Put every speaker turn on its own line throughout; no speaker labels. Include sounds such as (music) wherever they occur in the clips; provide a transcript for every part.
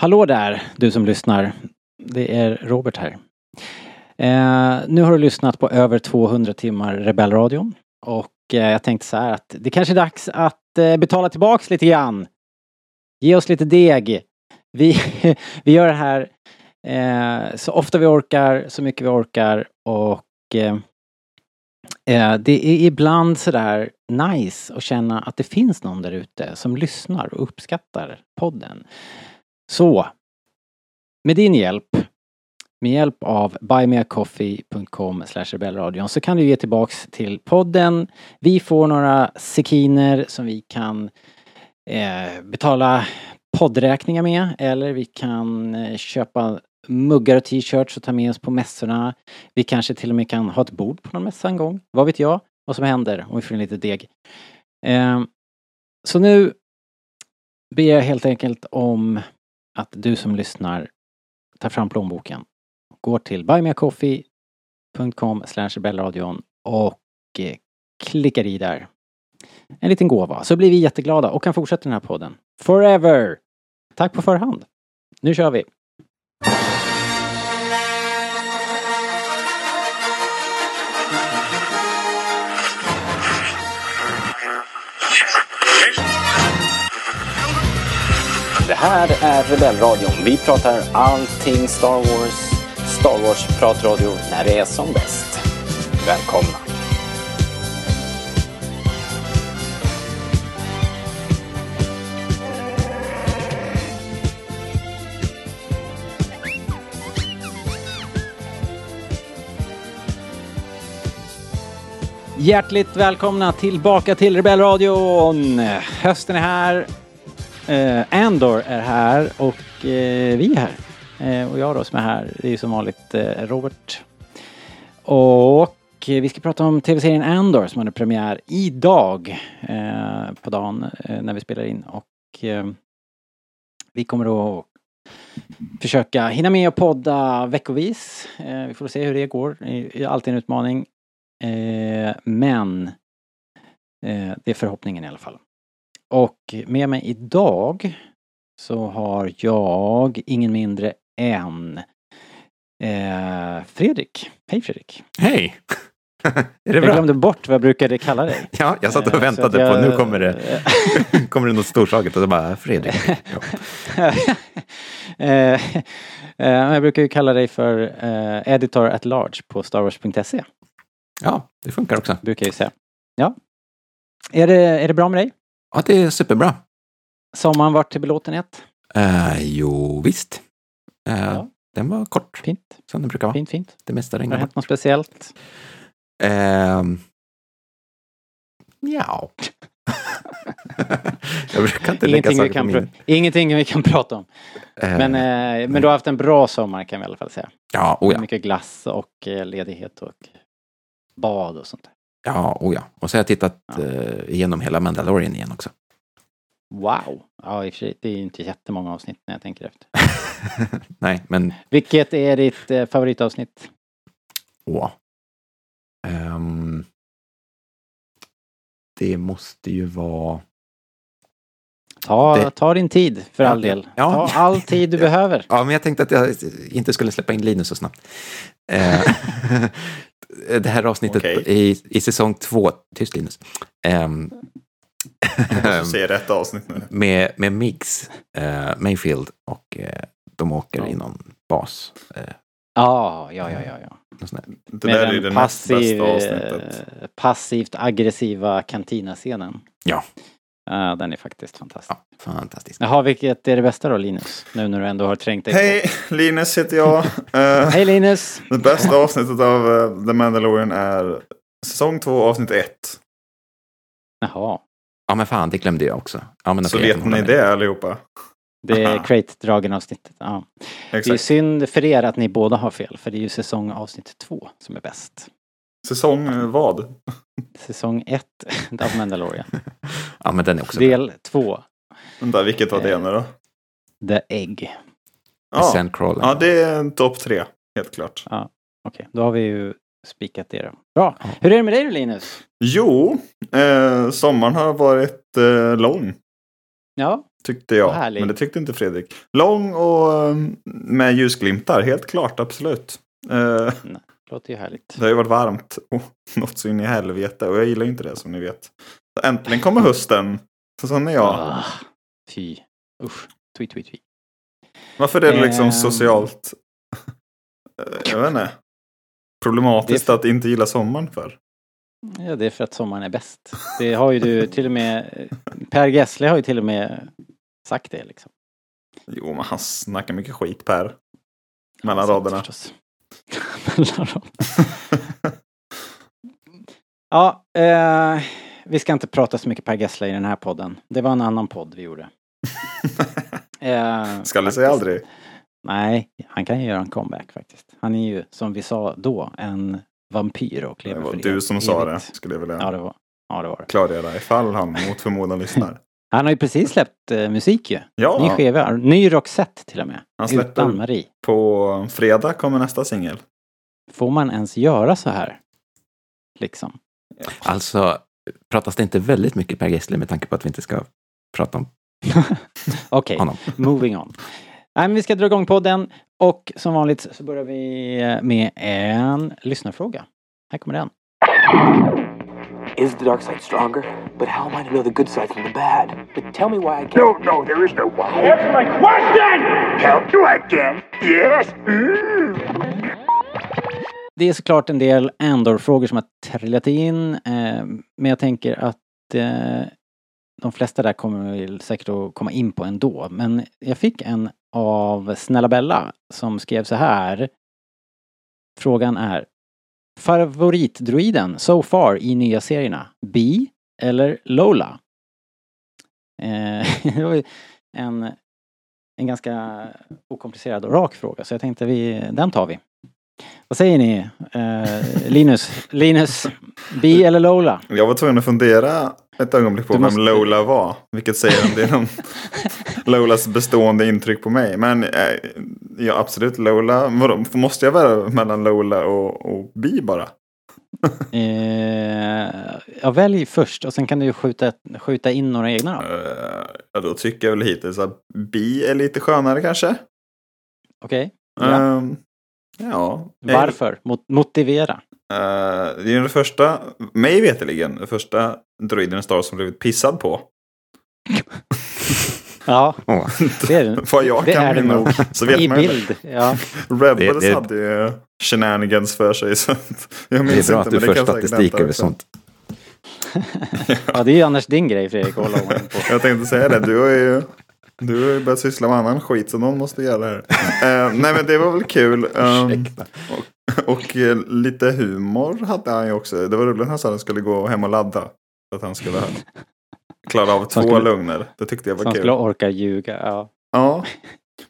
Hallå där, du som lyssnar. Det är Robert här. Eh, nu har du lyssnat på över 200 timmar Rebellradion. Och eh, jag tänkte så här att det kanske är dags att eh, betala tillbaks lite grann. Ge oss lite deg. Vi, (laughs) vi gör det här eh, så ofta vi orkar, så mycket vi orkar och eh, eh det är ibland sådär nice att känna att det finns någon där ute som lyssnar och uppskattar podden. Så, med din hjälp, med hjälp av buymeacoffee.com rebellradion så kan du ge tillbaks till podden. Vi får några sekiner som vi kan eh, betala poddräkningar med eller vi kan eh, köpa muggar och t-shirts och ta med oss på mässorna. Vi kanske till och med kan ha ett bord på någon mässa en gång. Vad vet jag vad som händer om vi får in lite deg. Eh, så nu ber jag helt enkelt om att du som lyssnar tar fram plånboken, går till buymeacoffee.com rebellradion och eh, klickar i där en liten gåva så blir vi jätteglada och kan fortsätta den här podden. Forever! Tack på förhand. Nu kör vi! Det här är Rebellradion. Vi pratar allting Star Wars. Star Wars-pratradio när det är som bäst. Välkomna! Hjärtligt välkomna tillbaka till Rebellradion! Hösten är här. Eh, Andor är här och eh, vi är här. Eh, och jag då som är här, det är ju som vanligt eh, Robert. Och eh, vi ska prata om tv-serien Andor som hade premiär idag eh, på dagen eh, när vi spelar in. Och eh, vi kommer då försöka hinna med att podda veckovis. Eh, vi får se hur det går. Det är alltid en utmaning. Eh, men eh, det är förhoppningen i alla fall. Och med mig idag så har jag ingen mindre än eh, Fredrik. Hej Fredrik!
Hej! (laughs) är det
Jag glömde bort vad jag brukade kalla dig. (laughs)
Ja, jag satt
Eh,
och
så
väntade
att
på
jag-
nu kommer det, (laughs) kommer det något storslaget och så bara Fredrik. Ja.
Eh, eh, jag brukar ju kalla dig för eh, editor at large på starwars.se.
ja, det funkar också.
Brukar jag ju säga. Ja. Är det, är det bra med dig?
Ja, det är superbra.
Sommaren varit till belåtenhet?
Uh, jo, visst. Eh,
Ja.
Den var kort,
Fint,
som den brukar vara.
fint, fint.
Det mesta
Har det
regnar
hänt något speciellt?
Ehm, ja. (laughs) jag brukar inte lägga
Ingenting vi,
saker på
kan
minnet.
pr- ingenting vi kan prata om.
Eh,
Men, eh, men du har haft en bra sommar kan vi i alla fall säga.
ja, oh ja.
Mycket glass och eh, ledighet och bad och sånt där.
Ja, oh ja. Och så har jag tittat
Ja.
eh, igenom hela Mandalorian igen också.
Wow! Ja, i och för sig, det är ju inte jättemånga avsnitt när jag tänker efter. (laughs)
Nej, men
Vilket är ditt eh, favoritavsnitt?
åh. Ehm, det måste ju vara...
Ta,
Det-
ta din tid för all del.
ja.
Ta all tid du behöver.
Ja, men jag tänkte att jag inte skulle släppa in Linus så snabbt. Eh, (laughs) det här avsnittet
Okej.
i, i säsong två, tyst Linus,
Jag måste se rätt avsnitt nu.
med, med Miggs, eh, Mayfield och eh, de åker
Ja.
i någon bas. Eh,
Ja, ja, ja, ja. ja.
Det där är ju
den
det näst
passiv,
bästa avsnittet.
passivt aggressiva kantinascenen.
Ja.
Ja, den är faktiskt fantastisk.
ja, fantastiskt.
Jaha, vilket är det bästa då Linus? Nu när du ändå har trängt dig
Hej, Linus heter jag. (laughs) Eh,
Hej Linus!
det bästa avsnittet av eh, The Mandalorian är säsong två avsnitt ett.
Jaha,
Ja, men fan, det glömde jag också. Ja, men
Så vet ni
med.
det allihopa?
det är (laughs)
Aha.
crate-dragen avsnittet. Ja. Det är synd för er att ni båda har fel, för det är ju säsong avsnitt två som är bäst.
Säsong eh, vad?
Säsong ett av Mandalorian. (laughs)
Ja, men den är också.
Del två,
Vänta, vilket var det
Eh.
nu då?
The Egg.
Ja, ja det är en topp tre. Helt klart.
Okej, då har vi ju spikat det då. Bra!
Ja.
Hur är det med dig Linus?
Jo, eh, sommaren har varit eh, lång.
Ja,
Tyckte jag.
Vad härlig.
Men det tyckte inte Fredrik. Lång och eh, med ljusglimtar, helt klart, absolut. Eh,
Låter ju härligt.
Det har ju varit varmt och (laughs) något så in i helvete och jag gillar inte det som ni vet. Så äntligen kommer hösten. Så sån är jag.
Ah, fy. Usch. Tweet, tweet, tweet.
Varför är det liksom
Ehm.
socialt, eh, jag vet inte, problematiskt
är
att inte gilla sommaren för?
Ja, det är för att sommaren är bäst. Det har ju du (laughs) till och med... Per Gessle har ju till och med sagt det liksom.
Jo, men han snackar mycket skit Per. Mellan raderna.
förstås. Mellan (laughs) raderna. Ja, eh, vi ska inte prata så mycket Per Gessle i den här podden. Det var en annan podd vi gjorde. (laughs) Eh,
Ska det säga aldrig.
Nej, han kan ju göra en comeback faktiskt. Han är ju, som vi sa då, en vampyr och
Det
lever
var
för
du som sa det,
evigt.
skulle jag vilja
Ja, det var, ja, det var det.
klargöra ifall han mot förmodan lyssnar. (laughs)
Han har ju precis släppt eh, musik ju. Ny
Ja,
skiva. Ny Roxette till och med.
Han släpper-
Utan Marie.
på fredag kommer nästa singel.
Får man ens göra så här? Liksom.
Alltså, pratas det inte väldigt mycket Per Gessle med tanke på att vi inte ska prata om (laughs)
Okej,
honom?
moving on. Nej, men vi ska dra igång podden och som vanligt så börjar vi med en lyssnarfråga. Här kommer den.
Is the dark side stronger? But how am I to know the good side from the bad? But tell me why I can't.
No, no, there is no why. Answer my question! Help you again? Yes? Mm.
Det är såklart en del Andor-frågor som har trillat in. Eh, men jag tänker att eh, de flesta där kommer väl säkert att komma in på ändå. Men jag fick en av Snälla Bella som skrev så här. Frågan är Favoritdroiden so far i nya serierna? Bi eller Lola? Eh, (laughs) det var ju en, en ganska okomplicerad och rak fråga så jag tänkte vi, den tar vi. Vad säger ni? Eh, Linus, (laughs) Linus, Bi eller Lola?
Jag var tvungen att fundera ett ögonblick på
Du
vem
måste-
Lola var. Vilket säger om det är någon Lolas bestående intryck på mig. Men eh, ja, absolut Lola. Vadå, måste jag välja mellan Lola och, och Bi bara?
Eh, jag välj först och sen kan du skjuta, skjuta in några egna då.
Eh, ja, då tycker jag väl hittills att Bi är lite skönare kanske.
Okej? Ja.
Ehm, ja.
Varför? Mot, motivera.
Eh, det är den första, mig veterligen, den första droiden i Star som blivit pissad på. (laughs)
Ja, det är det.
Vad jag
Det
kan
är det
minnas.
nog.
Så vet
I
man
bild. Ja.
Rebels
Det- det-
hade ju shenanigans för sig. Så jag
det
minns
är bra
inte,
att du
det
för statistik över sånt. (laughs)
ja, det är ju annars din grej Fredrik att hålla ordning på. (laughs)
Jag tänkte säga det, du har ju, du har ju börjat syssla med annan skit så någon måste göra det här. Eh, nej men det var väl kul. Um,
Ursäkta.
och eh, lite humor hade han ju också. Det var roligt när han sa att han skulle gå hem och ladda. Att han skulle klara av två
skulle-
lugner. Det tyckte jag var
Som
kul.
skulle orka ljuga. Ja.
Ja.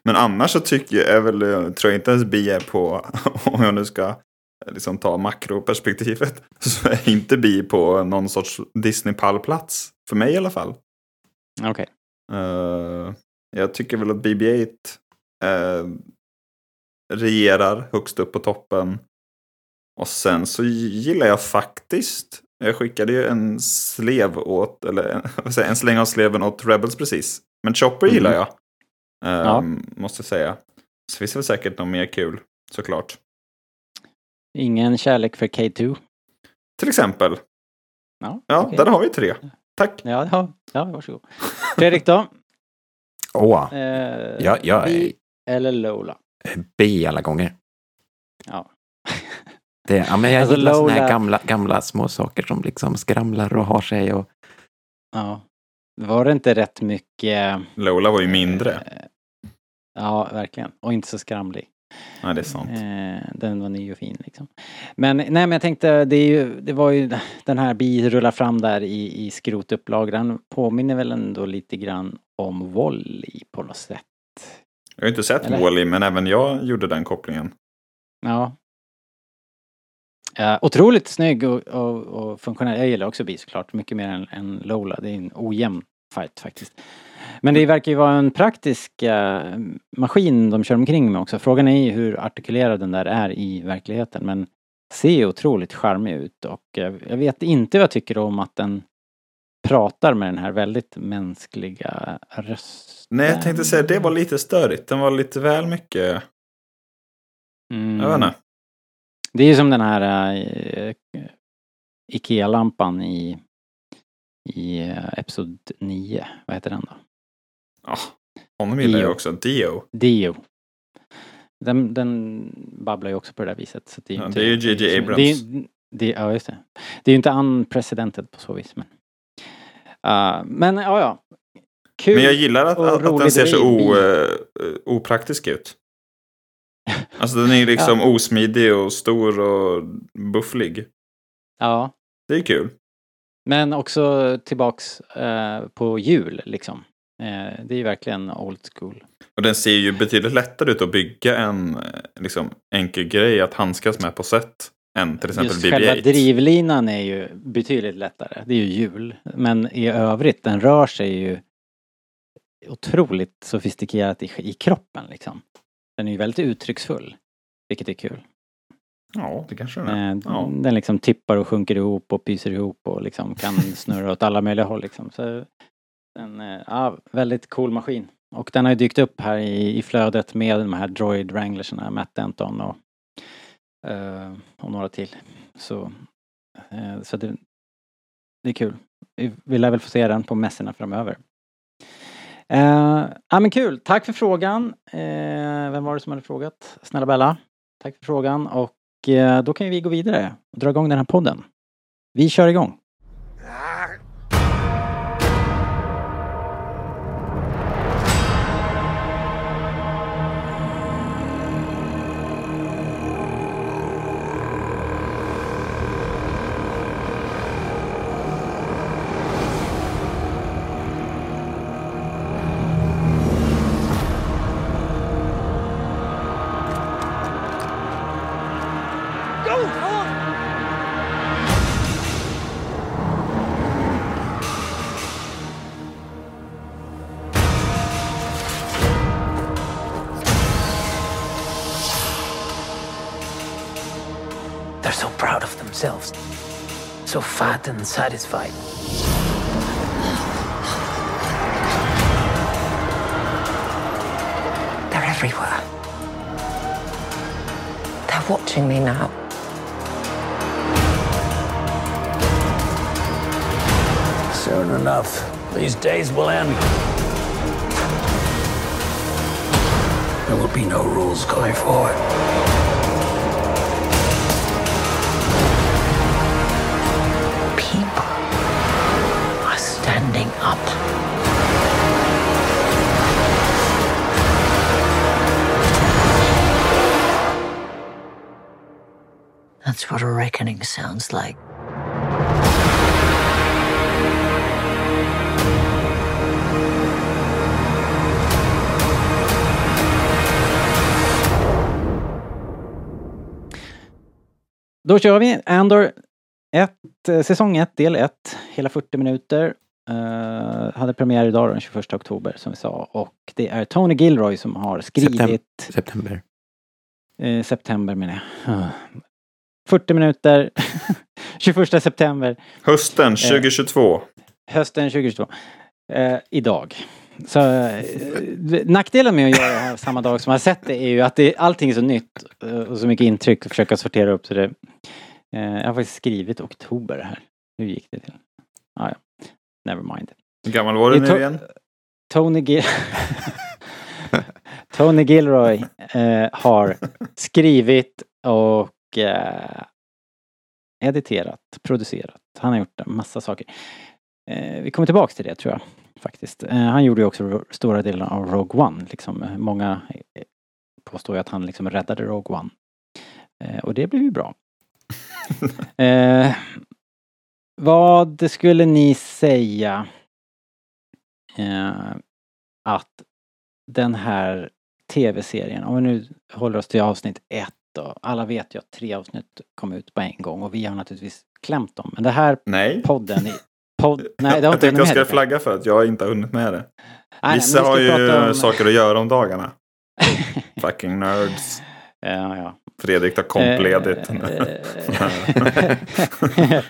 Men annars så tycker jag, är väl, tror jag inte ens bi är på, (laughs) om jag nu ska eh, liksom ta makroperspektivet, (laughs) så är inte bi på någon sorts Disney-pallplats. För mig i alla fall.
Okej.
Eh, jag tycker väl att BB-8 uh, regerar högst upp på toppen. Och sen så gillar jag faktiskt, jag skickade ju en slev åt, eller en, (laughs) vad säger, en släng av sleven åt Rebels precis. Men Chopper
Mhm.
gillar jag. Eh,
Ja.
Måste jag säga. Så finns det väl säkert något mer kul, såklart.
Ingen kärlek för K2.
Till exempel.
Ja,
Ja,
okej.
där har vi tre. Tack.
Ja, ja, ja, varsågod. Fredrik då? (laughs)
Åh,
Eh,
Ja, jag är-
Bi eller Lola?
B alla gånger.
Ja.
Det, ja, men jag
Alltså,
gillar såna här
Lola-
gamla, gamla små saker som liksom skramlar och har sig. Och,
ja. Var det inte rätt mycket...
Lola var ju mindre.
Eh, Ja, verkligen. Och inte så skramlig.
Nej, det är sant.
Eh, den var ny och fin liksom. Men nej men jag tänkte, det, är ju, det var ju den här bi rullar fram där i, i skrotupplagran påminner väl ändå lite grann om Wall-E på något sätt.
Jag har inte sett? Wall-E, men även jag gjorde den kopplingen.
Ja. Eh, otroligt snygg och, och, och funktionell. Jag gillar också bi såklart, mycket mer än, än Lola. Det är en ojämn fight faktiskt. Men det verkar ju vara en praktisk eh, maskin de kör omkring med också. Frågan är ju hur artikulerad den där är i verkligheten. Men ser otroligt charmig ut och eh, jag vet inte vad jag tycker om att den pratar med den här väldigt mänskliga rösten.
Nej, jag tänkte säga det var lite störigt. Den var lite väl mycket...
Mm.
Jag vet inte.
Det är ju som den här eh, Ikea-lampan i, i eh, Episod 9. Vad heter den då?
Ja, honom gillar jag också. Dio.
Dio. Den, den babblar ju också på det där viset. Så det är ju
Ja,
inte,
det är ju J.J. Abrams.
Det är, det, ja, just det. Det är ju inte unprecedented på så vis. Men, uh, men ja, ja. Kul.
Men jag gillar att, att, att den ser så o, eh, opraktisk ut. Alltså den är ju liksom osmidig och stor och bufflig.
Ja,
Det är kul.
men också tillbaks eh, på jul liksom. Eh, det är ju verkligen old school.
Och den ser ju betydligt lättare ut att bygga en eh, liksom, enkel grej att handskas med på sätt. Än till exempel
Just själva
BB-8.
drivlinan är ju betydligt lättare. Det är ju hjul. Men i övrigt, den rör sig ju otroligt sofistikerat i, i kroppen liksom. Den är ju väldigt uttrycksfull. Vilket är kul.
Ja, det kanske den är.
Eh,
Ja.
Den liksom tippar och sjunker ihop och pyser ihop och liksom kan (laughs) snurra åt alla möjliga håll liksom. Så en, eh, ja, väldigt cool maskin. Och den har ju dykt upp här i, i flödet med de här Droid Wranglersarna, Matt Denton och, eh, och några till. Så, eh, så det, det är kul. Vi lär väl få se den på mässorna framöver. Eh, ja men kul, tack för frågan. Eh, vem var det som hade frågat? Snälla Bella. Tack för frågan och eh, då kan vi gå vidare och dra igång den här podden. Vi kör igång.
And satisfied.
They're everywhere. They're watching me now.
Soon enough, these days will end. There will be no rules going forward. Standing up. That's what a reckoning sounds like.
Då kör vi Andor 1, eh, säsong 1, del 1, hela 40 minuter. Eh, hade premiär idag den 21 oktober som vi sa och det är Tony Gilroy som har skrivit
Septem- September.
eh, september menar jag. Ah. 40 minuter (laughs) 21 september
Hösten 2022.
hösten 2022. Eh, idag. Så eh, nackdelen med att göra det här samma dag som jag har sett det är ju att det, allting är så nytt eh, och så mycket intryck och försöka sortera upp så det. Eh, jag har faktiskt skrivit oktober här. Hur gick det till? Ah, ja, never mind.
Hur gammal var du nu igen?
Tony, Gil- (laughs) (laughs) Tony Gilroy eh, har skrivit och eh, editerat, producerat. Han har gjort en massa saker. Eh, vi kommer tillbaks till det tror jag faktiskt. Eh, han gjorde ju också stora delar av Rogue One. Liksom. Eh, Många eh, påstår ju att han liksom räddade Rogue One. Eh, och det blev ju bra. (laughs) vad skulle ni säga eh, att den här tv-serien, om vi nu håller oss till avsnitt ett då. Alla vet ju att tre avsnitt kom ut på en gång och vi har naturligtvis klämt dem. Men det här
Nej.
podden i... (laughs) Podd, nej, det har
jag
inte
tänkte jag
med.
flagga för att jag inte har hunnit med det.
Nej,
Vissa har ju
om-
saker att göra om dagarna. (laughs) Fucking nerds.
Ja, ja.
Fredrik tar kompledigt.
Eh, (laughs)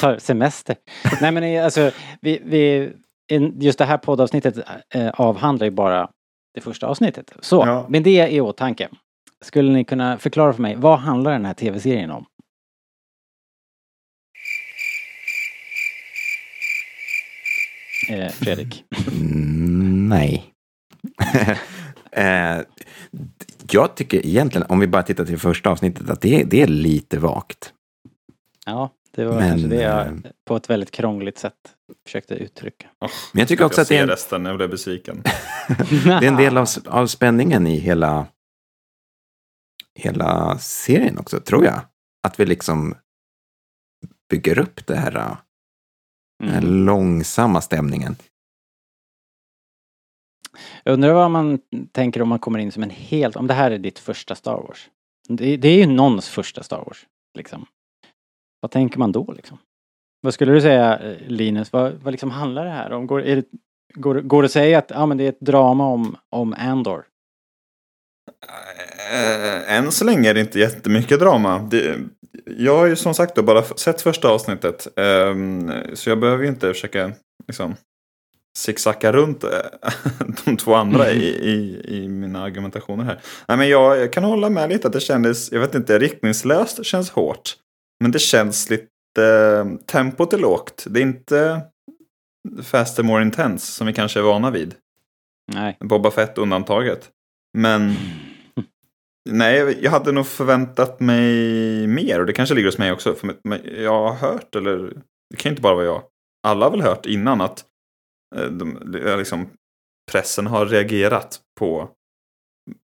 Tar semester. Nej men eh, alltså, vi, vi, just det här poddavsnittet eh, avhandlar ju bara det första avsnittet. Så,
Ja.
med det i åtanke. Skulle ni kunna förklara för mig, vad handlar den här tv-serien om? Eh, Fredrik.
Mm, nej. (laughs) eh, jag tycker egentligen, om vi bara tittar till första avsnittet, att det, det är lite vagt.
Ja, det var
Men,
kanske det jag
eh,
på ett väldigt krångligt sätt försökte uttrycka.
Men jag tycker också att det är, en,
resten, jag blev besviken. (laughs)
det är en del av, av spänningen i hela, hela serien också, tror jag. Att vi liksom bygger upp det här, den här
Mm.
långsamma stämningen.
Jag undrar vad man tänker om man kommer in som en helt, om det här är ditt första Star Wars. Det, det är ju någons första Star Wars, liksom. Vad tänker man då liksom? Vad skulle du säga eh, Linus, vad, vad liksom handlar det här om? Går, är det, går, går det att säga att ah, men det är ett drama om, om Andor?
Eh, än så länge är det inte jättemycket drama. Det, jag har ju som sagt då bara sett första avsnittet. Um, så jag behöver ju inte försöka liksom, zigzacka runt eh, (laughs) de två andra i, i, i mina argumentationer här. Nej, men jag, jag kan hålla med lite att det kändes, jag vet inte, riktningslöst känns hårt. Men det känns lite, eh, tempot är lågt. Det är inte faster more intense som vi kanske är vana vid.
Nej.
Boba Fett undantaget. Men (laughs) nej, jag hade nog förväntat mig mer och det kanske ligger hos mig också. För jag har hört, eller det kan inte bara vara jag. Alla har väl hört innan att Eh, de, liksom, pressen har reagerat på,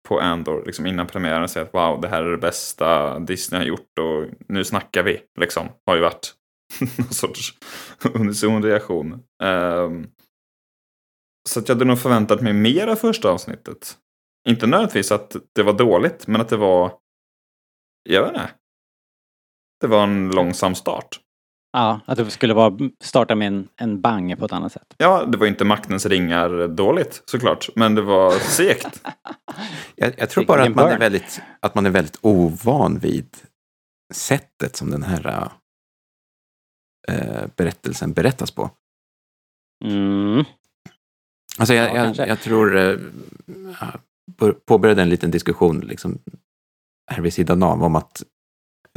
på Andor liksom innan premiären och säger att wow, det här är det bästa Disney har gjort och nu snackar vi. Liksom, har ju varit (laughs) någon sorts unison reaktion. Um, ehm, så att jag hade nog förväntat mig mer av första avsnittet. Inte nödvändigtvis att det var dåligt, men att det var... Jag vet inte. Det var en långsam start.
Ja, att det skulle vara, starta med en, en bang på ett annat sätt.
Ja, det var inte maktens ringar dåligt såklart, men det var segt. (laughs)
Jag, jag tror bara att man, är väldigt, att man är väldigt ovan vid sättet som den här äh, berättelsen berättas på.
Mm.
Alltså jag,
Ja,
jag, jag tror, jag bör- påbörjade en liten diskussion liksom, här vid sidan av om att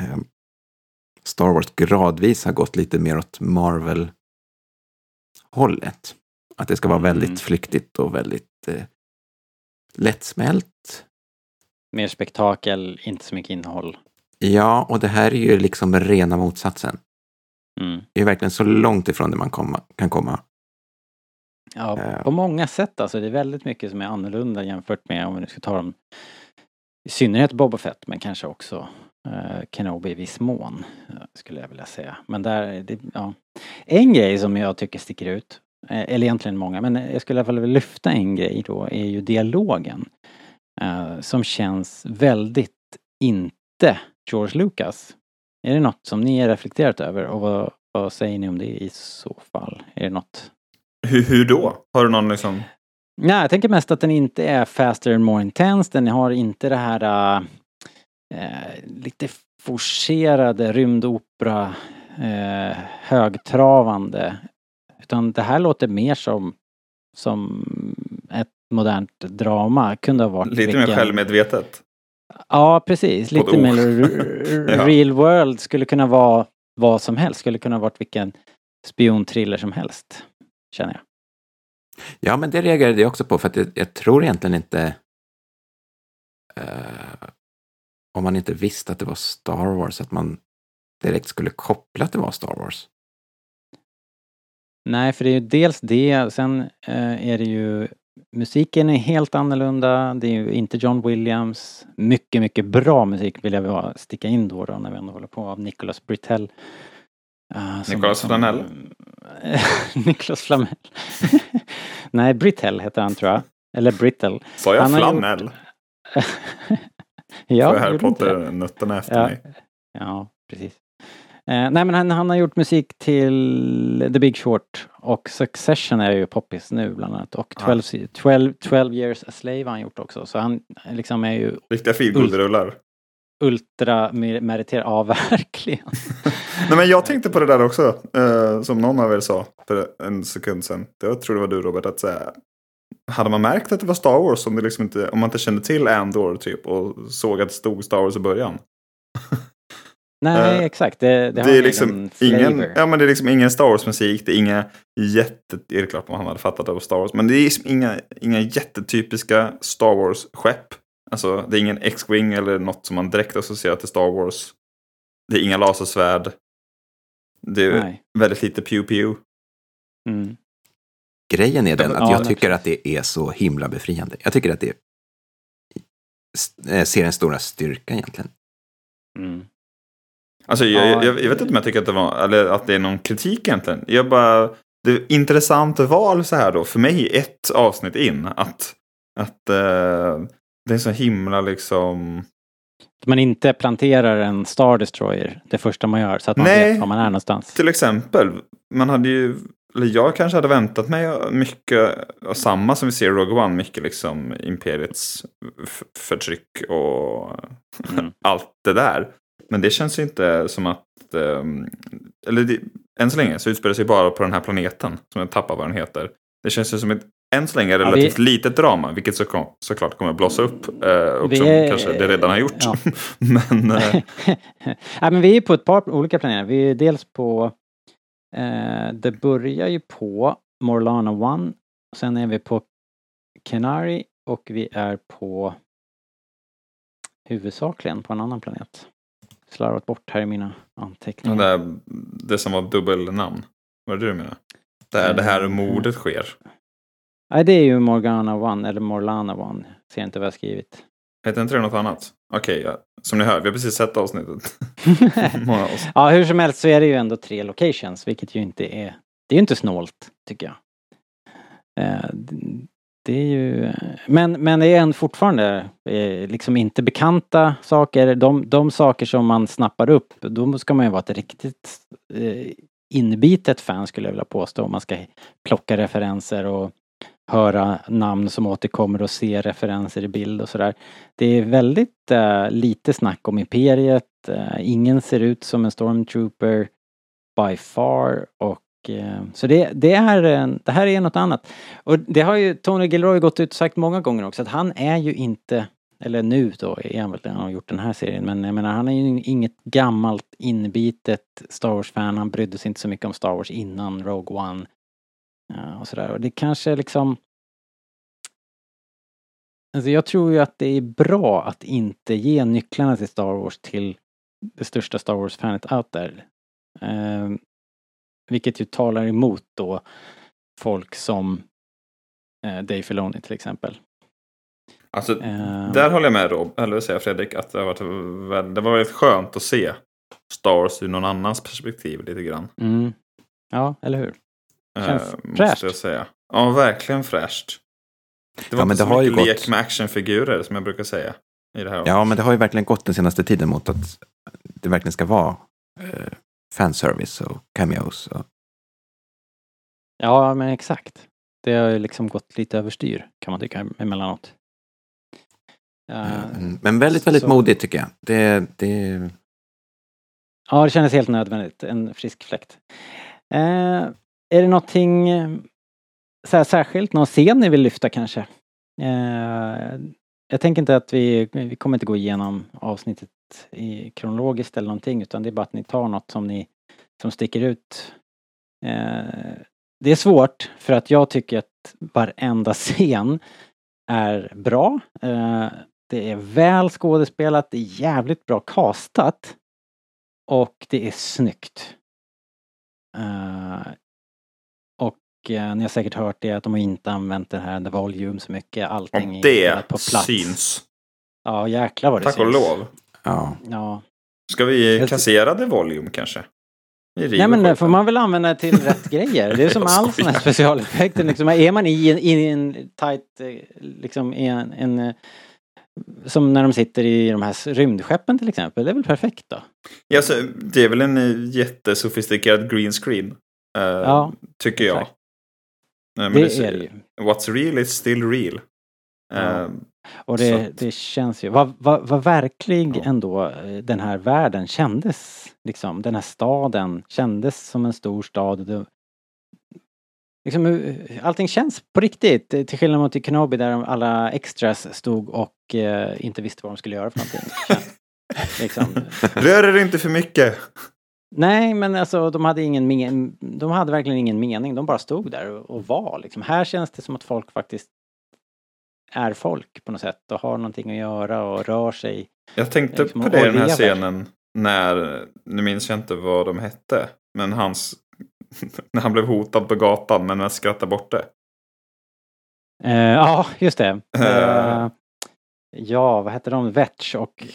eh, Star Wars gradvis har gått lite mer åt Marvel-hållet. Att det ska vara
Mm.
väldigt flyktigt och väldigt eh, lättsmält.
Mer spektakel, inte så mycket innehåll.
Ja, och det här är ju liksom rena motsatsen.
Mm.
Det är verkligen så långt ifrån det man komma, kan komma.
Ja,
Ja.
på många sätt alltså. Det är väldigt mycket som är annorlunda jämfört med om vi nu ska ta dem i synnerhet Boba Fett men kanske också Kenobi i viss mån eh, skulle jag vilja säga. Men där, är det, ja. En grej som jag tycker sticker ut, eh, eller egentligen många, men jag skulle i alla fall vilja lyfta en grej då, är ju dialogen. Eh, som känns väldigt inte George Lucas. Är det något som ni har reflekterat över och vad, vad säger ni om det i så fall? Är det något
hur, hur då? Har du någon liksom...
Nej, jag tänker mest att den inte är faster and more intense. Den har inte det här äh, lite forcerade rymdopera äh, högtravande. Utan det här låter mer som, som ett modernt drama. Kunde ha varit
Lite mer självmedvetet?
Ja, precis.
Både
Lite mer (laughs)
Ja.
real world. Skulle kunna vara vad som helst. Skulle kunna ha varit vilken spionthriller som helst. Känner jag.
Ja, men det reagerade jag också på för att jag, jag tror egentligen inte eh, om man inte visste att det var Star Wars att man direkt skulle koppla att det var Star Wars.
Nej, för det är ju dels det, sen eh, är det ju musiken är helt annorlunda, det är ju inte John Williams. Mycket, mycket bra musik vill jag sticka in då, då när vi ändå håller på, av Nicholas Britell. Uh, (laughs)
Nicolas Flamel?
Nicholas (laughs) Flamel. Nej, Britell heter han tror jag. Eller Brittle.
Sa jag
Han har gjort-
flanell? (laughs)
ja,
Får Harry? Potter-nötterna efter
Ja.
mig?
Ja, precis. Eh, nej men han, han har gjort musik till The Big Short och Succession är ju poppis nu bland annat. Och
Ja.
12, se- 12, 12 years a slave har han gjort också. Så han liksom är ju
Riktiga feelgood-rullar.
ultrameriterad. Ja, (laughs) verkligen. (laughs)
Nej, men jag tänkte på det där också, eh, som någon av er sa för en sekund sedan. Jag tror det var du Robert, att säga. Hade man märkt att det var Star Wars om, det liksom inte, om man inte kände till Andor typ och såg att det stod Star Wars i början? (laughs)
Nej,
Eh,
exakt. Det, det,
Det, är liksom ingen, ja, men det är liksom ingen Star Wars-musik, det är inga jätte... Det är klart man hade fattat att det var Star Wars, men det är liksom inga, inga jättetypiska Star Wars-skepp. Alltså, det är ingen X-Wing eller något som man direkt associerar till Star Wars. Det är inga lasersvärd. Det är
Nej.
väldigt lite pew-pew.
Mm.
Grejen är den att
Ja,
jag tycker att det är så himla befriande. Jag tycker att det är seriens stora styrka egentligen.
Mm.
Alltså, jag,
Ja.
jag, jag vet inte om jag tycker att det, var, eller att det är någon kritik egentligen. Jag bara, det är intressant val så här då, för mig ett avsnitt in, att, att eh, det är så himla liksom...
Att man inte planterar en Star Destroyer det första man gör så att man
Nej.
vet var man är någonstans.
Till exempel, man hade ju, jag kanske hade väntat mig mycket av samma som vi ser i Rogue One, mycket liksom imperiets förtryck och
Mm. (laughs)
allt det där. Men det känns ju inte som att, ehm, eller det, än så länge så utspelar sig bara på den här planeten, som jag tappar vad den heter. Det känns ju som ett, än så länge,
Ja, vi-
relativt litet drama, vilket så, såklart kommer att blossa upp, eh, och
Vi
som
är-
kanske det redan har gjort.
ja. (laughs)
Men, eh, (laughs)
Nej, men vi är på ett par olika planeter. Vi är dels på... Eh, det börjar ju på Morlana One. Sen är vi på Kenari och vi är på huvudsakligen på en annan planet. Slarvat bort här i mina
det,
anteckningar.
där, det som var dubbelnamn, vad är det du menar? Där det här
Mm.
mordet sker.
Nej, det är ju Morgana One, eller Morlana One. Ser inte vad jag skrivit.
Heter inte det något annat? Okej, ja. som ni hör, vi har precis sett avsnittet. (laughs) Många
ja, hur som helst så är det ju ändå tre locations, vilket ju inte är... Det är ju inte snålt, tycker jag. Eh, det är ju... Men, men det är ändå fortfarande eh, liksom inte bekanta saker. De, de saker som man snappar upp, då ska man ju vara ett riktigt eh, inbitet fan skulle jag vilja påstå. Om man ska plocka referenser och höra namn som återkommer och se referenser i bild och sådär. Det är väldigt uh, lite snack om Imperiet. Uh, ingen ser ut som en stormtrooper by far och eh, så det, det, är, det här är något annat. Och det har ju Tony Gilroy gått ut och sagt många gånger också att han är ju inte, eller nu då är han väl han har gjort den här serien, men jag menar han är ju inget gammalt inbitet Star Wars-fan. Han brydde sig inte så mycket om Star Wars innan Rogue One eh, och sådär. Och det kanske liksom Alltså jag tror ju att det är bra att inte ge nycklarna till Star Wars till det största Star Wars-fanet out there. Eh, vilket ju talar emot då folk som eh, Dave Filoni till exempel.
Alltså,
Eh,
där håller jag med Rob, eller säger Fredrik, att det, har varit, det var väldigt skönt att se Star Wars ur någon annans perspektiv lite grann.
mm, ja, eller hur? Känns
Eh,
fräscht.
måste jag säga. Ja, verkligen fräscht. Det var
Ja, men
inte
det
så
har ju
mycket
gått-
lek med actionfigurer som jag brukar säga. I det här
Ja, men det har ju verkligen gått den senaste tiden mot att det verkligen ska vara eh, fanservice och cameos. Och,
Ja, men exakt. Det har ju liksom gått lite överstyr kan man tycka emellanåt.
Mm, men väldigt, väldigt
så-
modigt tycker jag. Det, det,
Ja, det kändes helt nödvändigt. En frisk fläkt. Eh, är det någonting eh, så här, särskilt, någon scen ni vill lyfta kanske? Eh, jag tänker inte att vi, vi kommer inte gå igenom avsnittet i kronologiskt eller någonting utan det är bara att ni tar något som ni som sticker ut. Eh, det är svårt för att jag tycker att varenda (laughs) scen är bra. Eh, det är väl skådespelat, det är jävligt bra castat. Och det är snyggt. Eh, eh, ni har säkert hört det att de har inte använt det här The Volume så mycket. Allting är
det
på plats.
syns.
Ja jäklar vad det
Tack
syns.
och lov.
ja.
Ja.
Ska vi kassera det volume kanske?
Nej men det
skiten.
får man väl använda till rätt grejer. Det är (laughs) som all sån här specialeffekter. Liksom, är man i en, i en tight, eh, liksom i en, en eh, som när de sitter i de här rymdskeppen till exempel. Det är väl perfekt då?
Ja, alltså, det är väl en eh, jättesofistikerad green screen. eh,
Ja,
tycker jag.
exakt.
Nej, men
Det
ser-
är det ju.
What's real is still real.
Ja.
Eh,
Och det,
att-
det känns ju, vad, vad, vad verklig
Ja.
ändå eh, den här världen kändes. Liksom, den här staden kändes som en stor stad. Det, liksom, eh, allting känns på riktigt. eh, Till skillnad mot i Kenobi där alla extras stod och eh, inte visste vad de skulle göra för någonting. (laughs) Liksom.
Rör er inte för mycket.
Nej men alltså de hade ingen men, de hade verkligen ingen mening. De bara stod där och, och var liksom. Här känns det som att folk faktiskt är folk på något sätt och har någonting att göra och rör sig.
Jag tänkte
Liksom,
på det i den här scenen när, nu minns jag inte vad de hette, men hans, (laughs) när han blev hotad på gatan men mest skrattade bort det.
Eh, ja, just det.
Eh.
Ja, vad hette de? Vetch och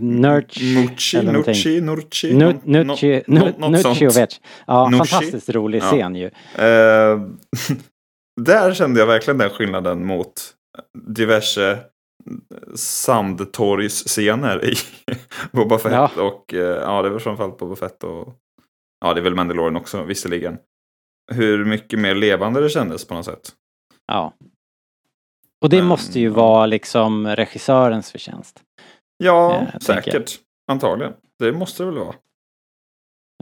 Nurch,
Nucci. Nucci,
Nucci
nå-
Nu-
något
Nucci och. Vetch. Ja,
Nucci.
fantastiskt rolig
Ja.
scen ju.
Eh, (laughs) där kände jag verkligen den skillnaden mot diverse sandtorgsscener i (laughs) Boba Fett.
Ja.
Och eh, ja, det väl framförallt Boba Fett och ja, det är väl Mandalorian också visserligen. Hur mycket mer levande det kändes på något sätt.
Ja. Och det
Men,
måste ju
ja.
vara liksom regissörens förtjänst.
Ja,
Eh,
säkert. Antagligen. Det måste det väl vara.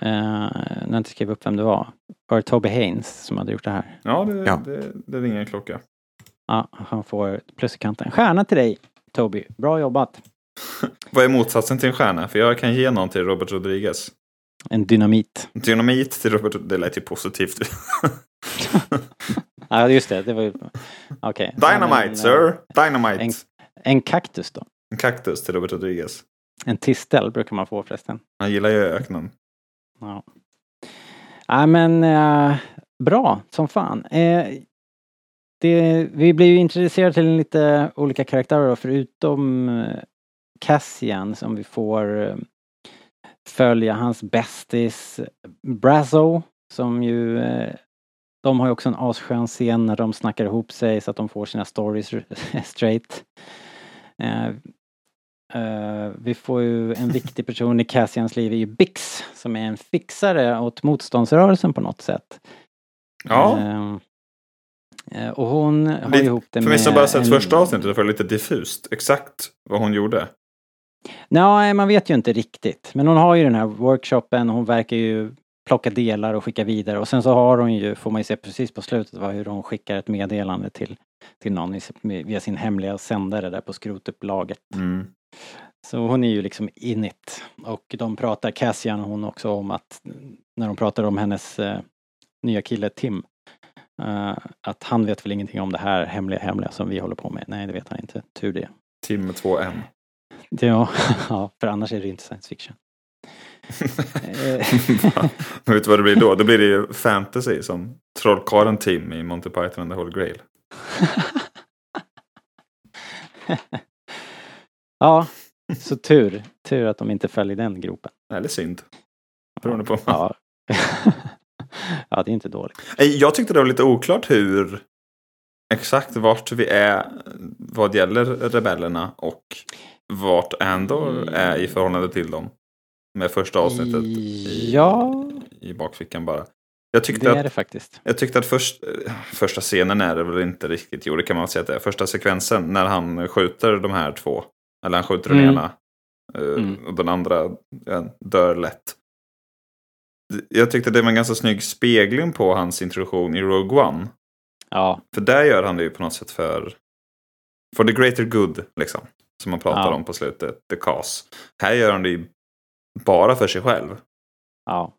Eh, när jag inte skrev upp vem det var. Var det Toby Haynes som hade gjort det här?
Ja, det,
Ja.
Det, det ringer en klocka.
Ja, han får plus i kanten. Stjärna till dig Toby. Bra jobbat. (laughs)
Vad är motsatsen till en stjärna? För jag kan ge någon till Robert Rodriguez.
En dynamit.
Dynamit till Robert Det lät ju positivt. (laughs) (laughs)
Ja, just det. Det var ju... Okej.
Dynamite,
Ja, men,
sir!
eh,
Dynamite!
En, en kaktus då?
En kaktus till Robert Rodriguez.
En tistel brukar man få förresten.
Han gillar ju öknen.
Ja. Ja men eh, bra som fan. Eh, det, vi blir ju introducerade till lite olika karaktärer då, förutom eh, Cassian som vi får eh, följa hans bästis Brazo som ju eh, de har ju också en asskön scen när de snackar ihop sig så att de får sina stories (laughs) straight. Eh, eh, vi får ju en viktig person i Cassians liv är ju Bix som är en fixare åt motståndsrörelsen på något sätt.
Ja,
Eh, eh, och hon har
Lite-
ihop det
för
med...
mig som bara sett
en-
första avsnittet och för lite diffust exakt vad hon gjorde.
Nej, man vet ju inte riktigt. Men hon har ju den här workshopen, hon verkar ju plocka delar och skicka vidare och sen så har hon ju, får man ju se precis på slutet, va, hur hon skickar ett meddelande till, till någon via sin hemliga sändare där på skrotupplaget.
Mm.
Så hon är ju liksom in it. Och de pratar, Cassian och hon också om att när de pratar om hennes eh, nya kille Tim. eh, att han vet väl ingenting om det här hemliga hemliga som vi håller på med. Nej det vet han inte. Tur det.
Tim med två M.
det ja, (laughs) ja, för annars är det inte science fiction. Eh, (laughs)
vet du vad det blir då? Då blir det ju fantasy som trollkarlen Tim i Monty Python and the Holy Grail. (laughs)
ja, så tur. Tur att de inte föll i den gropen.
Eller synd. Beroende på.
Ja. (laughs) ja, det är inte dåligt.
Eh, Jag tyckte det var lite oklart hur exakt vart vi är vad gäller rebellerna och vart Andor är i förhållande till dem. Med första avsnittet i,
Ja,
i bakfickan bara. Jag tyckte
det
att
är det faktiskt.
Jag tyckte att först, eh, första scenen är det väl inte riktigt, jo det kan man säga att det är. Första sekvensen när han skjuter de här två. Eller han skjuter den
Mm.
ena. eh,
Mm.
Och den andra dör lätt. Jag tyckte det var en ganska snygg spegling på hans introduktion i Rogue One.
Ja,
För där gör han det ju på något sätt för, for the greater good, liksom. Som man pratar
Ja.
om på slutet, the cause. Här gör han det ju bara för sig själv.
ja.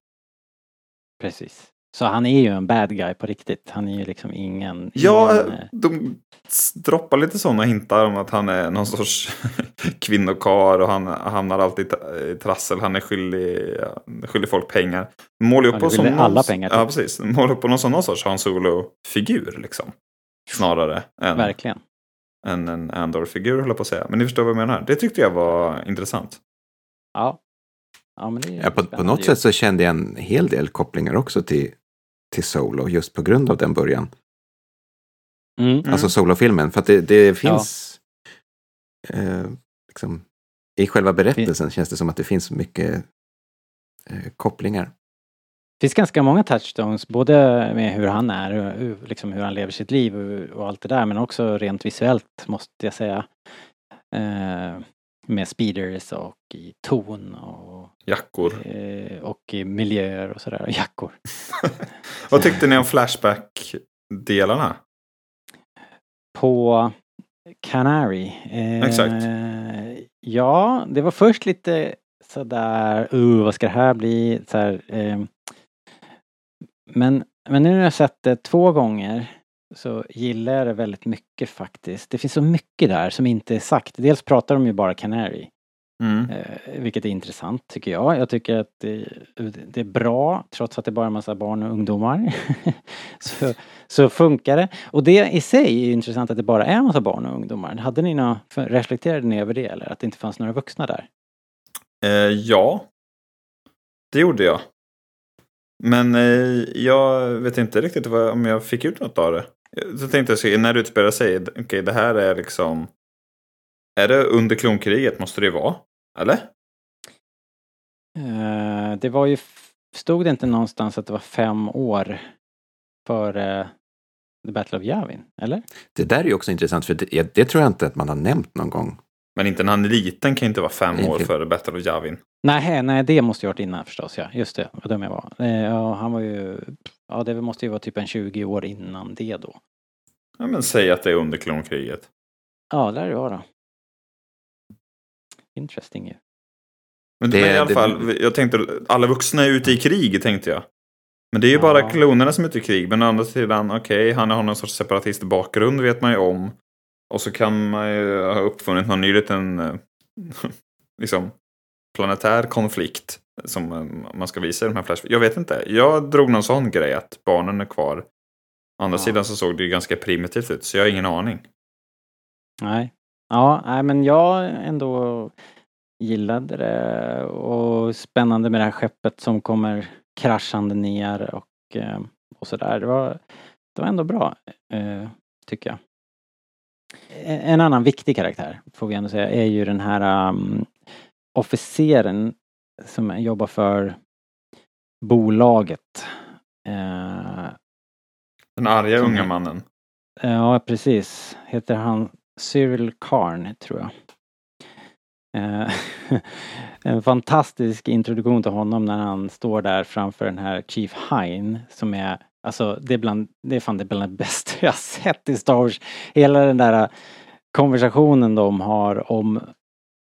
Precis. Så han är ju en bad guy på riktigt. Han är ju liksom ingen...
Ja,
ingen, eh,
de droppar lite sådana hintar om att han är någon sorts (laughs) kvinnokar och han hamnar alltid i tra- i trassel. Han är skyldig, ja, skyldig folk pengar. Målar upp på som någon,
alla pengar, typ.
Ja, precis. Målar upp på någon sån någon sorts Han Solo-figur liksom. Snarare än,
Verkligen.
än en Andor-figur, jag på att säga. Men ni förstår vad jag menar. Det tyckte jag var intressant.
Ja. Ja, men det är
Ja, på, på något sätt så kände jag en hel del kopplingar också till, till Solo just på grund av den början.
Mm.
Mm.
Alltså Solo-filmen. För att det, det finns... Eh, liksom, I själva berättelsen känns det som att det finns mycket eh, kopplingar.
finns ganska många touchstones, både med hur han är och hur, liksom hur han lever sitt liv och, och allt det där, men också rent visuellt måste jag säga. Eh, med speeders och i ton och,
Jackor.
eh, och i miljöer och sådär, jackor. (laughs)
Vad tyckte ni om Flashback-delarna?
På Canary. Eh,
Exakt.
Ja, det var först lite sådär, uh, vad ska det här bli? Så här, eh, men, men nu när jag har sett det två gånger så gillar jag det väldigt mycket faktiskt. Det finns så mycket där som inte är sagt. Dels pratar de ju bara Canary.
Mm.
Eh, vilket är intressant tycker jag. Jag tycker att det, det är bra trots att det bara är massa barn och ungdomar. (laughs) så, så funkar det. Och det i sig är intressant att det bara är massa barn och ungdomar. Hade ni några, reflekterade ni över det eller? Att det inte fanns några vuxna där?
Eh, ja, det gjorde jag. Men eh, jag vet inte riktigt vad, om jag fick ut något av det. Så tänkte jag, när det utspelar sig, okej det här är liksom... Är det under klonkriget måste det ju vara? Eller?
Eh, det var ju, stod det inte någonstans att det var fem år före The Battle of Yavin? Eller?
Det där är ju också intressant, för det, det tror jag inte att man har nämnt någon gång.
Men inte när han är liten kan inte vara fem år
Inte.
före Battle of Javin.
Nej, nej, det måste ju varit innan förstås, ja. Just det, vad dum jag var. Eh, ja, han var ju, ja det måste ju vara typ en 20 år innan det då.
Ja, men säg att det är under klonkriget.
Ja, det lär det vara. Interesting ju.
Men,
Det-
men i alla
det-
fall, jag tänkte, alla vuxna är ute i krig tänkte jag. Men det är ju bara
Ja.
klonerna som är ute i krig. Men å andra sidan, okej, han har någon sorts separatistbakgrund vet man ju om. Och så kan man ju ha uppfunnit någon ny liten eh, (laughs) liksom, planetär konflikt som eh, man ska visa i de här flashbacks. Jag vet inte. Jag drog någon sån grej att barnen är kvar. Å andra
Ja.
sidan så såg det ju ganska primitivt ut, så jag har ingen aning.
Nej. Ja, nej men jag ändå gillade det och spännande med det här skeppet som kommer kraschande ner och, eh, och sådär. Det var, det var ändå bra, tycker jag. En en annan viktig karaktär, får vi ändå säga, är ju den här um, officeren som jobbar för bolaget. Eh,
Den arga
Som-
unga mannen.
Ja, precis. Heter han Cyril Karn, tror jag. Eh, (laughs) en fantastisk introduktion till honom när han står där framför den här Chief Hine som är, alltså det är bland, det är fan det, bland det bästa jag sett i Star Wars. Hela den där konversationen de har om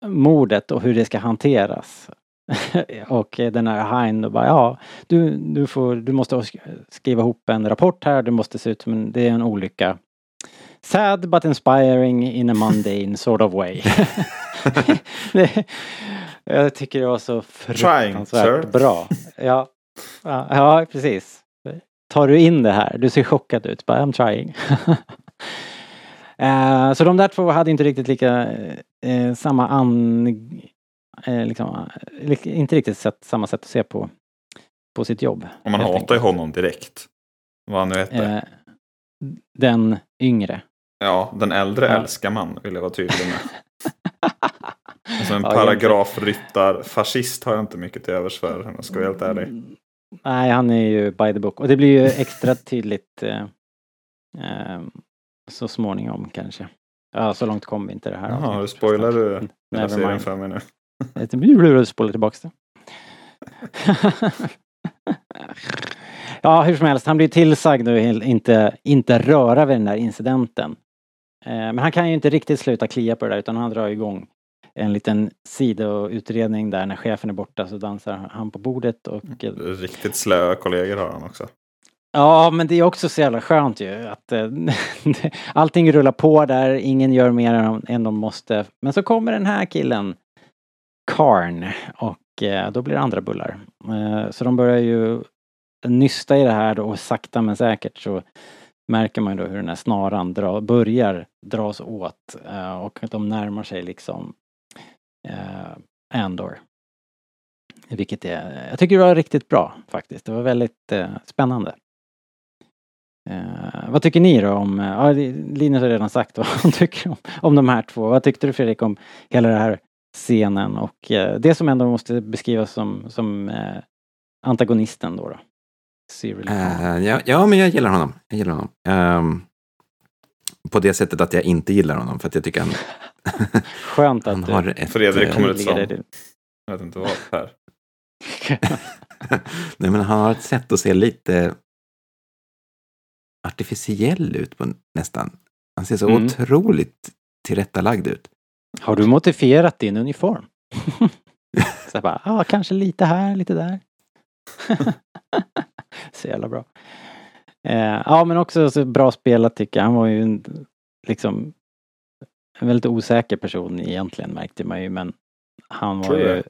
mordet och hur det ska hanteras. (laughs) och den här Hein då bara, ja, du, du, får, du måste sk- skriva ihop en rapport här, det måste se ut som en, det är en olycka. Sad but inspiring in a mundane sort of way. det, (laughs) jag tycker det var så fruktansvärt
sir.
bra. Ja, ja, precis. Tar du in det här? Du ser chockad ut. Bara, I'm trying. (laughs) Eh, så de där två hade inte riktigt lika eh, samma an... Eh, liksom, inte riktigt sett, samma sätt att se på, på sitt jobb.
Och man hatar ju honom direkt. Vad han nu hette.
Den yngre.
Ja, den äldre
Ja.
älskar man, vill jag vara tydlig med. (laughs) Alltså en
Ja,
paragrafryttar, fascist har jag inte mycket till övers för, om jag ska vara helt ärlig.
Nej, han är ju by the book. Och det blir ju extra tydligt eh, eh, så småningom kanske. Ja, så långt kom vi inte det här.
Jaha,
avsnittet,
spoilar du hela serien för mig nu?
Jag blir spola tillbaks det. (laughs) ja, hur som helst, han blir tillsagd att inte, inte röra vid den där incidenten. Eh, Men han kan ju inte riktigt sluta klia på det där utan han drar igång en liten sidoutredning där när chefen är borta så dansar han på bordet och eh,
Riktigt slöa kollegor har han också.
Ja, men det är också så jävla skönt ju att eh, (laughs) allting rullar på där, ingen gör mer än, de måste. Men så kommer den här killen, Karn, och eh, då blir det andra bullar. Eh, så de börjar ju nysta i det här då, och sakta men säkert så märker man ju då hur den här snaran dra, börjar dras åt och de närmar sig liksom Eh, Andor. Vilket är, jag tycker det var riktigt bra faktiskt. Det var väldigt eh, spännande. Eh, vad tycker ni då om, eh, ja Linus har redan sagt vad han (laughs) tycker om, om de här två. Vad tyckte du Fredrik om hela den här scenen och eh, det som ändå måste beskrivas som, som eh, antagonisten då? då? Cyril
eh, ja, ja, men jag gillar honom. Jag gillar honom. Um, på det sättet att jag inte gillar honom, för att jag tycker han, (laughs)
Skönt att
han
du
har ett...
Fredrik
eh,
kommer som.
dig.
Jag vet inte vad här. (laughs)
Nej, men han har ett sätt att se lite artificiell ut på nästan. Han ser så
Mm.
otroligt tillrättalagd ut.
Har du modifierat din uniform? (laughs) så jag bara, ja, kanske lite här, lite där. så jävla bra. Eh, ja, men också så bra spelat tycker jag. Han var ju en, liksom en väldigt osäker person egentligen märkte man ju, men han var ju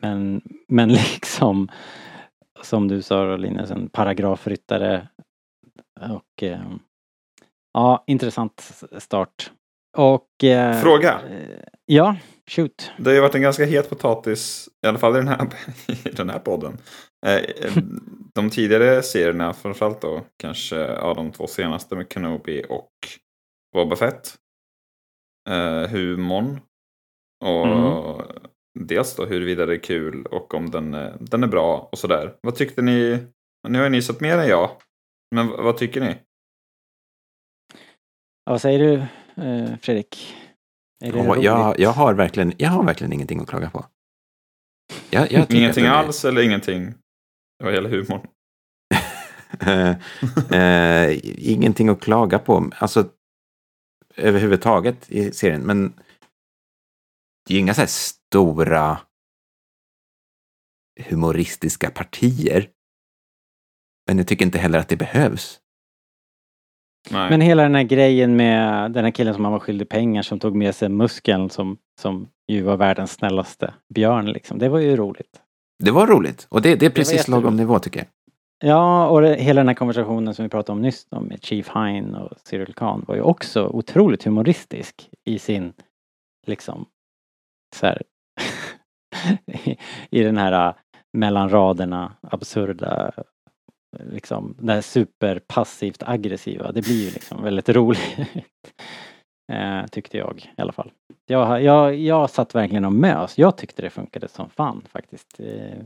men, men (laughs) liksom som du sa då, Linus, en paragrafryttare och eh, ja, intressant start. Och eh,
Fråga.
eh, Ja, shoot.
Det har ju varit en ganska het potatis, i alla fall i den här, (laughs) i den här podden. Eh, eh, De tidigare serierna, framförallt då kanske ja, de två senaste med Kenobi och Boba Fett. Eh, humorn. Och
Mm.
dels då huruvida det är kul och om den, eh, den är bra och sådär. Vad tyckte ni? Nu har ni sett mer än jag. Men vad tycker ni?
Ja, vad säger du Fredrik? Roligt?
jag, jag, har verkligen, jag har verkligen ingenting att klaga på. Jag, jag
Ingenting alls eller ingenting? Vad gäller humorn. (laughs)
Eh, eh, ingenting att klaga på. Alltså överhuvudtaget i serien. Men det är ju inga så här stora humoristiska partier. Men jag tycker inte heller att det behövs.
Nej.
Men hela den här grejen med den här killen som han var skyldig pengar som tog med sig muskeln som, som ju var världens snällaste björn liksom. Det var ju roligt.
Det var roligt. Och det, det är precis lagom nivå tycker jag.
Ja, och det, hela den här konversationen som vi pratade om nyss då, med Chief Hine och Cyril Khan var ju också otroligt humoristisk i sin, liksom, så här, i, (laughs) i den här äh, mellan raderna absurda, liksom, det här superpassivt aggressiva. Det blir ju liksom väldigt roligt. (laughs) eh, tyckte jag i alla fall. Jag, jag, jag satt verkligen och mös. Jag tyckte det funkade som fan faktiskt. Eh,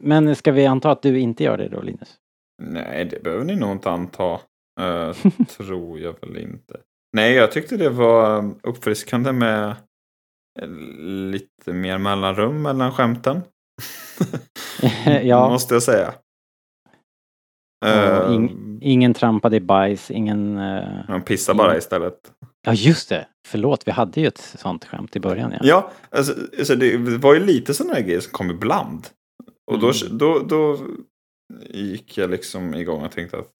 men ska vi anta att du inte gör det då Linus?
Nej, det behöver ni nog inte anta. Eh, (laughs) tror jag väl inte. Nej, jag tyckte det var um, uppfriskande med eh, lite mer mellanrum mellan skämten. (laughs)
ja, (laughs)
Måste jag säga. Eh,
ing, ingen trampade i bajs, ingen... eh,
Man pissar bara istället.
Ja just det, förlåt vi hade ju ett sånt skämt i början ja.
Ja, alltså, alltså det var ju lite sådana här grejer som kom ibland. Och då,
Mm.
då, då gick jag liksom igång och tänkte att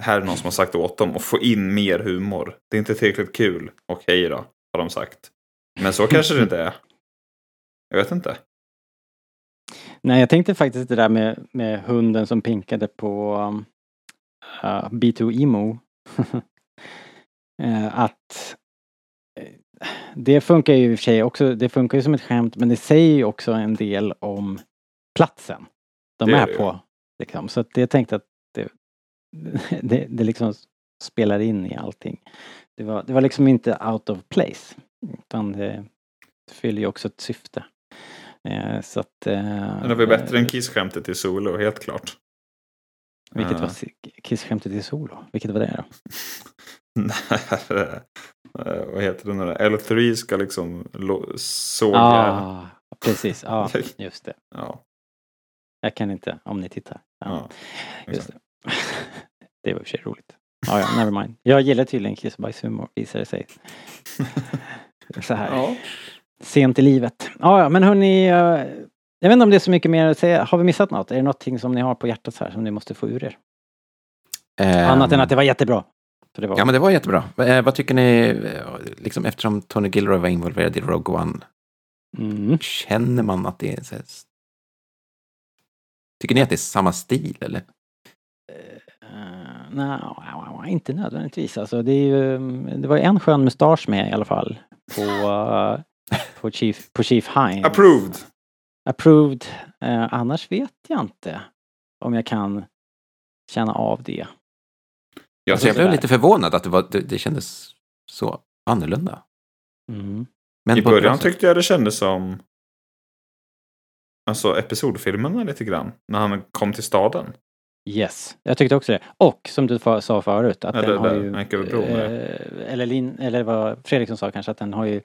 här är någon som har sagt åt dem att få in mer humor. Det är inte tillräckligt kul. Okej då, har de sagt. Men så kanske det inte är. Jag vet inte.
Nej jag tänkte faktiskt det där med, med hunden som pinkade på um, uh, B2 Emo. (laughs) Eh, att eh, det funkar ju i och för sig också, det funkar ju som ett skämt men det säger ju också en del om platsen de
Det är
är på. Liksom. Så att jag tänkte att det, (laughs) det, det liksom spelar in i allting. Det var, det var liksom inte out of place. Utan det fyller ju också ett syfte. Eh, så att... Eh,
Men det var ju bättre än Kiss-skämtet i Solo, helt klart.
Vilket
Eh,
var kissskämtet i solo? Vilket var det då? (laughs)
när, eh, vad heter det nu? då? L3 ska liksom såga.
Ah, precis, ja just det. (laughs)
Ja,
Jag kan inte, om ni tittar. Ja,
ja,
just det. (laughs) det var i och för sig roligt. Ja, ja, never mind. Jag gillar tydligen kiss och bajshumor, visar det sig. (laughs) Så här.
ja.
Sent i livet. Ja, ja, men hörni. eh, Jag vet inte om det är så mycket mer att säga. Har vi missat något? Är det någonting som ni har på hjärtat så här som ni måste få ur er? Annat än att det var jättebra. För det var...
Ja, men det var jättebra. Eh, vad tycker ni, eh, liksom, eftersom Tony Gilroy var involverad i Rogue One,
Mm.
känner man att det är så här, Tycker ni att det är samma stil eller?
Uh, Nej, inte nödvändigtvis. Alltså, det, är ju, det var en skön mustasch med i alla fall. På, eh, på, Chief, på Chief Hines.
Approved.
Approved. Eh, annars vet jag inte om jag kan känna av det.
Jag
Alltså, jag blev lite förvånad att det, var, det, det kändes så annorlunda.
Mm.
Men
I början
sätt.
tyckte jag det kändes som Alltså episodfilmerna lite grann. När han kom till staden.
Yes, jag tyckte också det. Och som du sa förut att
Ja,
den
det
har
där,
ju...
Anchor Bro med.
eh, eller, Lin, eller vad Fredriksson sa kanske att den har ju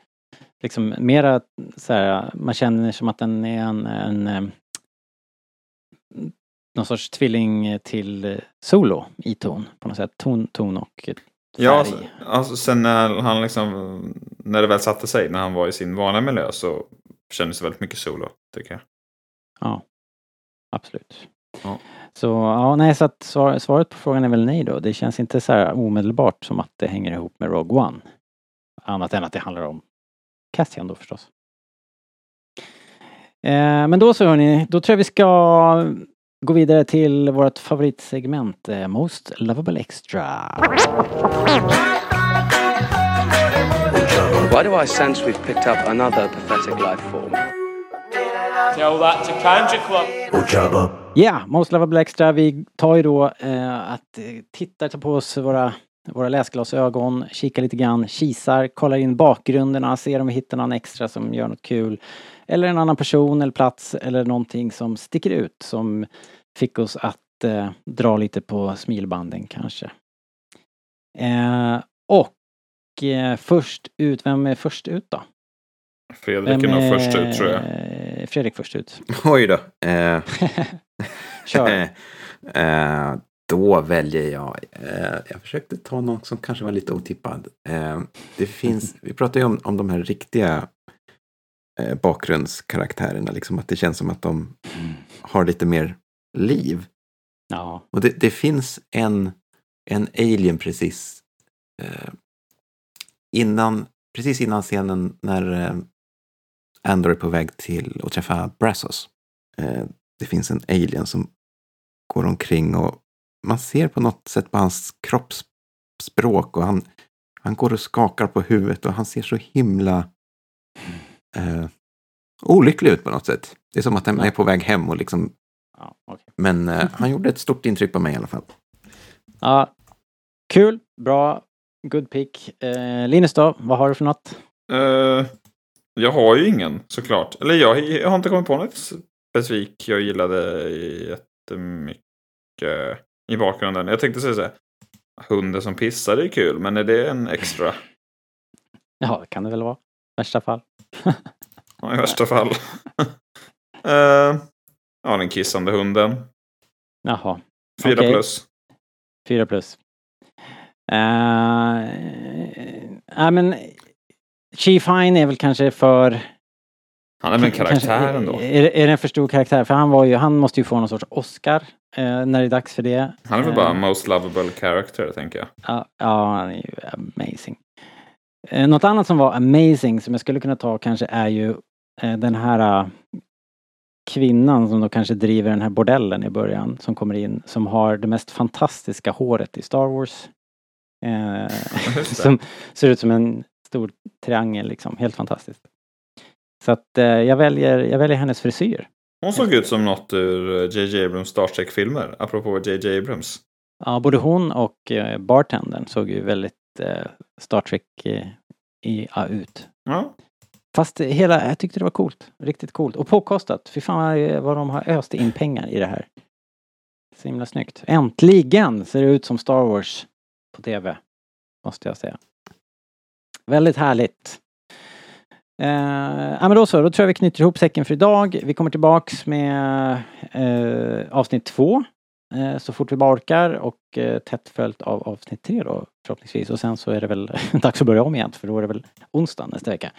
liksom mera så här, man känner som att den är en, en eh, någon sorts tvilling till eh, solo i ton på något sätt. Ton, ton och färg.
Ja, alltså, alltså, sen när han liksom, när det väl satte sig, när han var i sin vanliga miljö så kändes det väldigt mycket solo, tycker jag.
Ja, absolut.
Ja.
Så ja, nej, så att svar, svaret på frågan är väl nej då. Det känns inte så här omedelbart som att det hänger ihop med Rogue One. Annat än att det handlar om Cassian då förstås. Eh, men då så hörni, då tror jag vi ska gå vidare till vårt favoritsegment eh, Most Lovable Extra.
Why do I sense we've picked up another pathetic life form?
Tell that to Club.
Ja, Most Lovable Extra. Vi tar ju då eh, att eh, titta på oss våra, våra läsglasögon, kikar lite grann, kisar, kollar in bakgrunderna, ser om vi hittar någon extra som gör något kul. Eller en annan person eller plats eller någonting som sticker ut som fick oss att eh, dra lite på smilbanden kanske. Eh, och eh, först ut, vem är först ut då?
Fredrik är
Vem
nog först ut, tror jag.
är- Fredrik först ut. (laughs)
Oj då. Eh, (laughs)
Kör. (laughs)
eh, då väljer jag. Eh, jag försökte ta någon som kanske var lite otippad. Eh, det finns, vi pratar ju om, om de här riktiga eh, bakgrundskaraktärerna. Liksom att det känns som att de har lite mer liv.
Ja.
Och det, det finns en, en alien precis eh, innan, precis innan scenen när eh, Andor är på väg till att träffa Brazos. Eh, det finns en alien som går omkring och man ser på något sätt på hans kroppsspråk och han, han går och skakar på huvudet och han ser så himla eh, olycklig ut på något sätt. Det är som att han är på väg hem och liksom
Ja, okej.
men eh, han gjorde ett stort intryck på mig i alla fall.
Ja, kul, bra, good pick. Eh, Linus då, vad har du för något?
Eh, jag har ju ingen såklart. Eller jag, jag har inte kommit på något specifikt jag gillade jättemycket i bakgrunden. Jag tänkte säga så här. Hunden som pissar är kul, men är det en extra?
Ja, det kan det väl vara. Värsta fall.
Ja, i värsta fall. (laughs) Eh, ja, den kissande hunden.
Jaha,
Fyra
Okej.
plus.
fyra plus. Uh, ja, men Chief Hine är väl kanske för...
Han är väl en karaktär
kanske,
ändå.
Är, är det en för stor karaktär? För han var ju, han måste ju få någon sorts Oscar eh, när det är dags för det.
Han är väl bara
Eh,
most lovable character, tänker jag.
Ja, ja, han är ju amazing. Eh, något annat som var amazing som jag skulle kunna ta kanske är ju eh, den här eh, kvinnan som då kanske driver den här bordellen i början som kommer in som har det mest fantastiska håret i Star Wars. Eh, (laughs) som ser ut som en stor triangel liksom, helt fantastiskt. Så att eh, jag väljer, jag väljer hennes frisyr.
Hon såg ut som något ur J.J. Abrams Star Trek-filmer. Apropå J.J. Abrams.
Ja, både hon och eh, bartendern såg ju väldigt Star Trek eh, i, ja, ut.
Ja,
Fast hela, jag tyckte det var coolt. Riktigt coolt. Och påkostat. Fy fan vad- vad de har öst in pengar i det här. Så himla snyggt. Äntligen ser det ut som Star Wars på TV. Måste jag säga. Väldigt härligt. Eh, ja men då så, då tror jag vi knyter ihop säcken för idag. Vi kommer tillbaks med eh, avsnitt två. Eh, så fort vi bara orkar och eh, tätt följt av avsnitt tre då förhoppningsvis. Och sen så är det väl (laughs) dags att börja om igen för då är det väl onsdag nästa vecka.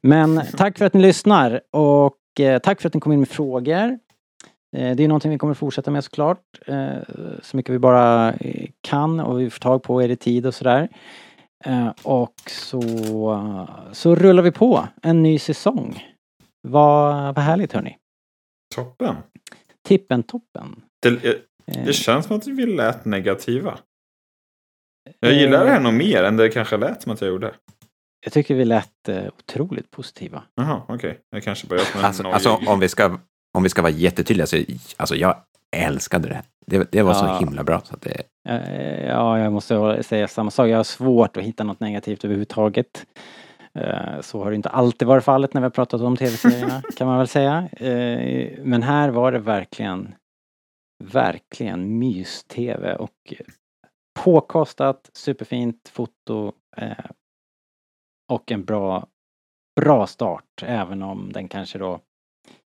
Men (laughs) tack för att ni lyssnar och eh, tack för att ni kom in med frågor. Det är någonting vi kommer fortsätta med såklart. Så mycket vi bara kan och vi får tag på er i tid och sådär. Och så, så rullar vi på en ny säsong. Vad, vad härligt hörni.
toppen.
Tippen toppen.
Det, det känns som att vi lät negativa. Jag gillar det här nog mer än det kanske lät som att jag gjorde.
Jag tycker vi lät eh, otroligt positiva.
Jaha, okej. Jag kanske som en
Alltså,
nojig-
alltså om, vi ska, om vi ska vara jättetydliga, så, alltså jag älskade det. Det, det var så
Ja.
himla bra. Så att det,
Eh, Ja, jag måste säga samma sak. Jag har svårt att hitta något negativt överhuvudtaget. Eh, Så har det inte alltid varit fallet när vi har pratat om tv-serierna, (laughs) kan man väl säga. Eh, Men här var det verkligen verkligen mys-tv och påkostat, superfint foto eh, och en bra, bra start även om den kanske då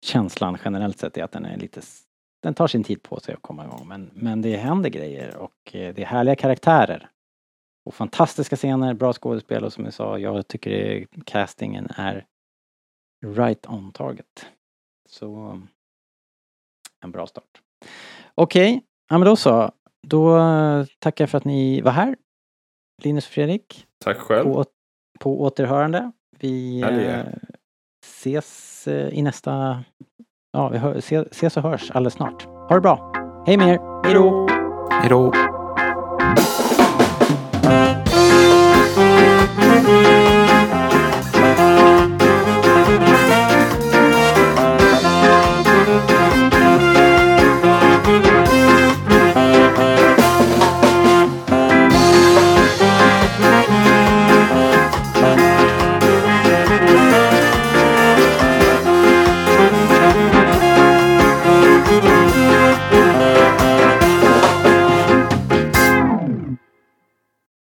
känslan generellt sett är att den är lite den tar sin tid på sig att komma igång men, men det händer grejer och eh, det är härliga karaktärer. Och fantastiska scener, bra skådespel och som jag sa, jag tycker castingen är right on target. Så en bra start. Okej, okay. ja men då så. Då tackar jag för att ni var här. Linus och Fredrik.
Tack själv.
På, på återhörande. Vi
eh,
ses eh, i nästa... Ja, vi hör, ses och hörs alldeles snart. Ha det bra. Hej med er. Hej då.
Hej då.